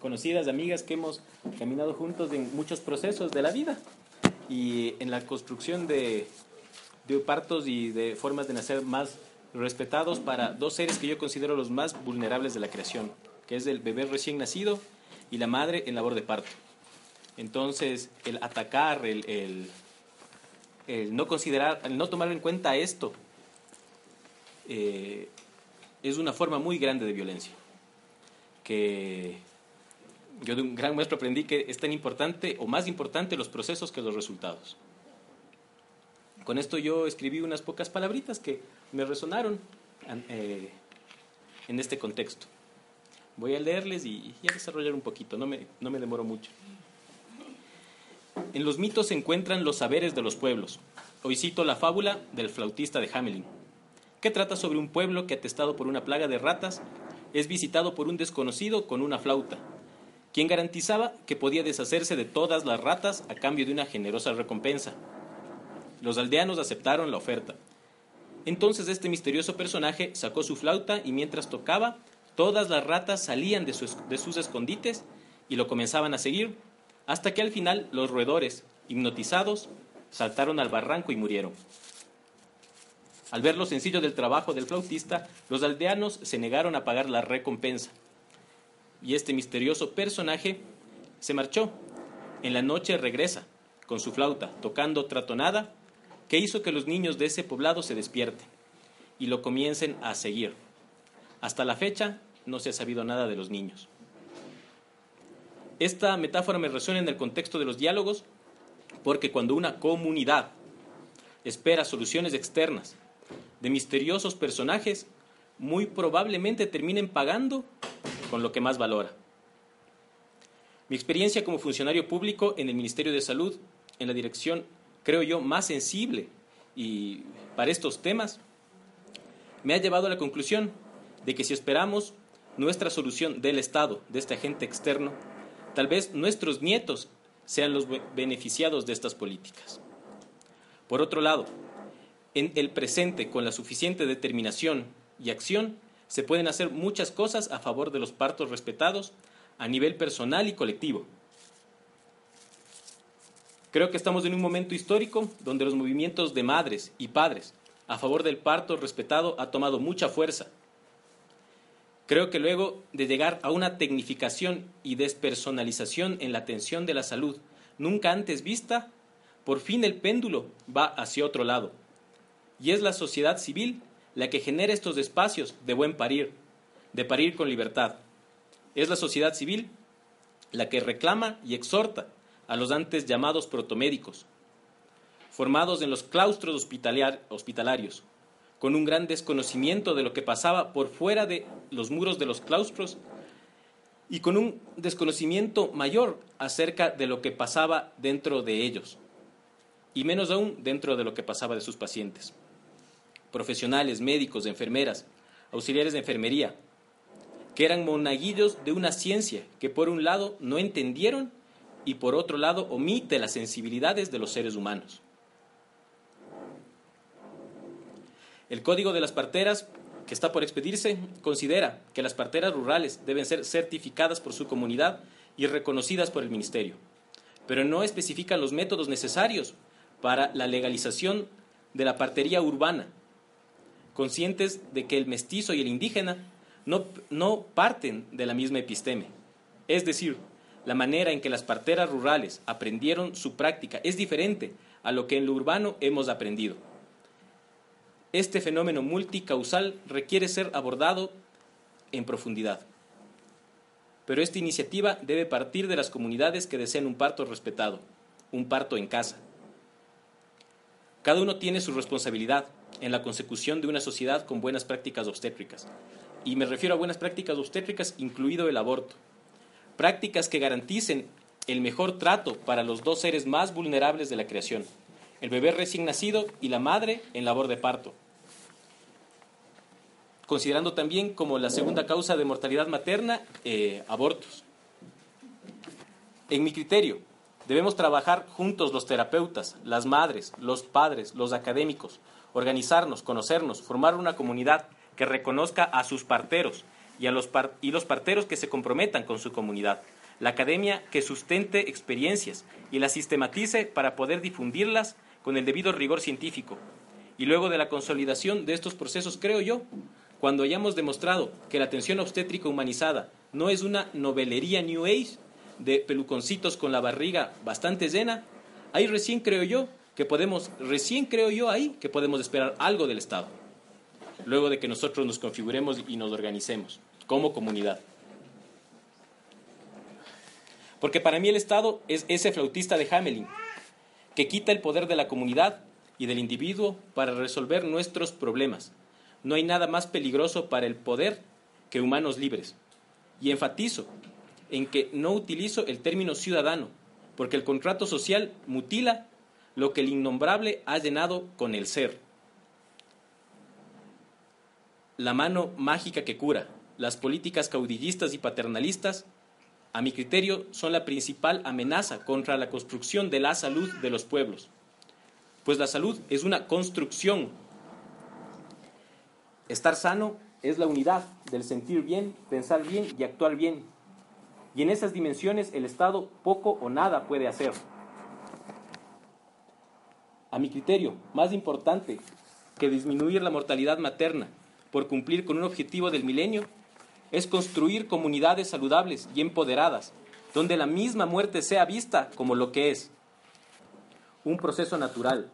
conocidas, amigas que hemos caminado juntos en muchos procesos de la vida y en la construcción de, partos y de formas de nacer más respetados para dos seres que yo considero los más vulnerables de la creación, que es el bebé recién nacido y la madre en labor de parto. Entonces, el atacar, el, el, no considerar, el no tomar en cuenta esto, eh, es una forma muy grande de violencia. Que yo de un gran maestro aprendí que es tan importante o más importante los procesos que los resultados. Con esto yo escribí unas pocas palabritas que me resonaron eh, en este contexto. Voy a leerles y, a desarrollar un poquito, no me, no me demoro mucho. En los mitos se encuentran los saberes de los pueblos. Hoy cito la fábula del flautista de Hamelin, que trata sobre un pueblo que, atestado por una plaga de ratas, es visitado por un desconocido con una flauta, quien garantizaba que podía deshacerse de todas las ratas a cambio de una generosa recompensa. Los aldeanos aceptaron la oferta. Entonces este misterioso personaje sacó su flauta y mientras tocaba, todas las ratas salían de sus, escondites y lo comenzaban a seguir, hasta que al final los roedores, hipnotizados, saltaron al barranco y murieron. Al ver lo sencillo del trabajo del flautista, los aldeanos se negaron a pagar la recompensa. Y este misterioso personaje se marchó. En la noche regresa, con su flauta, tocando otra tonada que hizo que los niños de ese poblado se despierten y lo comiencen a seguir. Hasta la fecha no se ha sabido nada de los niños. Esta metáfora me resuena en el contexto de los diálogos porque cuando una comunidad espera soluciones externas de misteriosos personajes, muy probablemente terminen pagando con lo que más valora. Mi experiencia como funcionario público en el Ministerio de Salud, en la dirección creo yo, más sensible y para estos temas, me ha llevado a la conclusión de que si esperamos nuestra solución del Estado, de este agente externo, tal vez nuestros nietos sean los beneficiados de estas políticas. Por otro lado, en el presente, con la suficiente determinación y acción, se pueden hacer muchas cosas a favor de los partos respetados a nivel personal y colectivo, Creo que estamos en un momento histórico donde los movimientos de madres y padres a favor del parto respetado ha tomado mucha fuerza. Creo que luego de llegar a una tecnificación y despersonalización en la atención de la salud nunca antes vista, por fin el péndulo va hacia otro lado. Y es la sociedad civil la que genera estos espacios de buen parir, de parir con libertad. Es la sociedad civil la que reclama y exhorta a los antes llamados protomédicos, formados en los claustros hospitalarios, con un gran desconocimiento de lo que pasaba por fuera de los muros de los claustros y con un desconocimiento mayor acerca de lo que pasaba dentro de ellos, y menos aún dentro de lo que pasaba de sus pacientes. Profesionales, médicos, enfermeras, auxiliares de enfermería, que eran monaguillos de una ciencia que por un lado no entendieron y por otro lado omite las sensibilidades de los seres humanos. El Código de las Parteras, que está por expedirse, considera que las parteras rurales deben ser certificadas por su comunidad y reconocidas por el Ministerio, pero no especifica los métodos necesarios para la legalización de la partería urbana, conscientes de que el mestizo y el indígena no, no parten de la misma episteme, es decir, la manera en que las parteras rurales aprendieron su práctica es diferente a lo que en lo urbano hemos aprendido. Este fenómeno multicausal requiere ser abordado en profundidad. Pero esta iniciativa debe partir de las comunidades que desean un parto respetado, un parto en casa. Cada uno tiene su responsabilidad en la consecución de una sociedad con buenas prácticas obstétricas. Y me refiero a buenas prácticas obstétricas, incluido el aborto prácticas que garanticen el mejor trato para los dos seres más vulnerables de la creación, el bebé recién nacido y la madre en labor de parto. Considerando también como la segunda causa de mortalidad materna eh, abortos. En mi criterio, debemos trabajar juntos los terapeutas, las madres, los padres, los académicos, organizarnos, conocernos, formar una comunidad que reconozca a sus parteros y, a los y los parteros que se comprometan con su comunidad, la academia que sustente experiencias y las sistematice para poder difundirlas con el debido rigor científico. Y luego de la consolidación de estos procesos, creo yo, cuando hayamos demostrado que la atención obstétrica humanizada no es una novelería New Age de peluconcitos con la barriga bastante llena, ahí recién creo yo que podemos, recién creo yo ahí que podemos esperar algo del Estado, luego de que nosotros nos configuremos y nos organicemos como comunidad. Porque para mí el Estado es ese flautista de Hamelin, que quita el poder de la comunidad y del individuo para resolver nuestros problemas. No hay nada más peligroso para el poder que humanos libres. Y enfatizo en que no utilizo el término ciudadano, porque el contrato social mutila lo que el innombrable ha llenado con el ser. La mano mágica que cura, las políticas caudillistas y paternalistas, a mi criterio, son la principal amenaza contra la construcción de la salud de los pueblos, pues la salud es una construcción. Estar sano es la unidad del sentir bien, pensar bien y actuar bien. Y en esas dimensiones el Estado poco o nada puede hacer. A mi criterio, más importante que disminuir la mortalidad materna por cumplir con un objetivo del milenio es construir comunidades saludables y empoderadas, donde la misma muerte sea vista como lo que es, un proceso natural,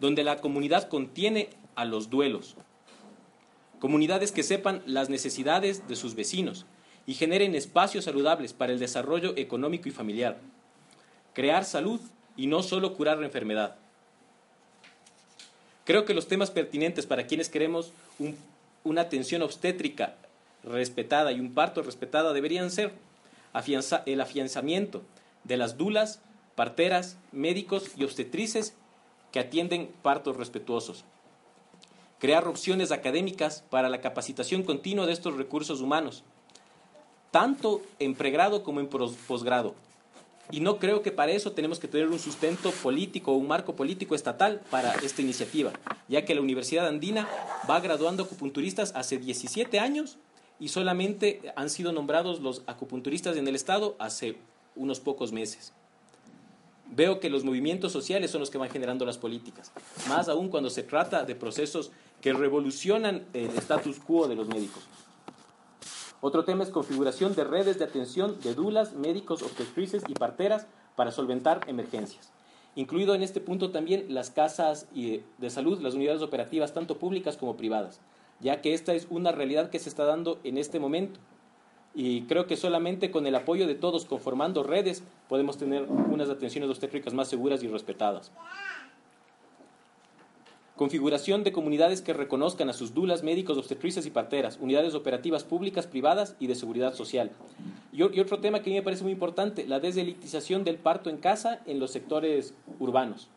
donde la comunidad contiene a los duelos, comunidades que sepan las necesidades de sus vecinos y generen espacios saludables para el desarrollo económico y familiar, crear salud y no solo curar la enfermedad. Creo que los temas pertinentes para quienes queremos una atención obstétrica respetada y un parto respetada deberían ser el afianzamiento de las dulas, parteras, médicos y obstetrices que atienden partos respetuosos. Crear opciones académicas para la capacitación continua de estos recursos humanos, tanto en pregrado como en posgrado. Y no creo que para eso tenemos que tener un sustento político o un marco político estatal para esta iniciativa, ya que la Universidad Andina va graduando acupunturistas hace 17 años y solamente han sido nombrados los acupunturistas en el Estado hace unos pocos meses. Veo que los movimientos sociales son los que van generando las políticas, más aún cuando se trata de procesos que revolucionan el status quo de los médicos. Otro tema es configuración de redes de atención de dulas, médicos, obstetrices y parteras para solventar emergencias. Incluido en este punto también las casas de salud, las unidades operativas, tanto públicas como privadas ya que esta es una realidad que se está dando en este momento. Y creo que solamente con el apoyo de todos, conformando redes, podemos tener unas atenciones obstétricas más seguras y respetadas. Configuración de comunidades que reconozcan a sus dulas, médicos, obstetrices y parteras, unidades operativas públicas, privadas y de seguridad social. Y, otro tema que a mí me parece muy importante, la deselitización del parto en casa en los sectores urbanos.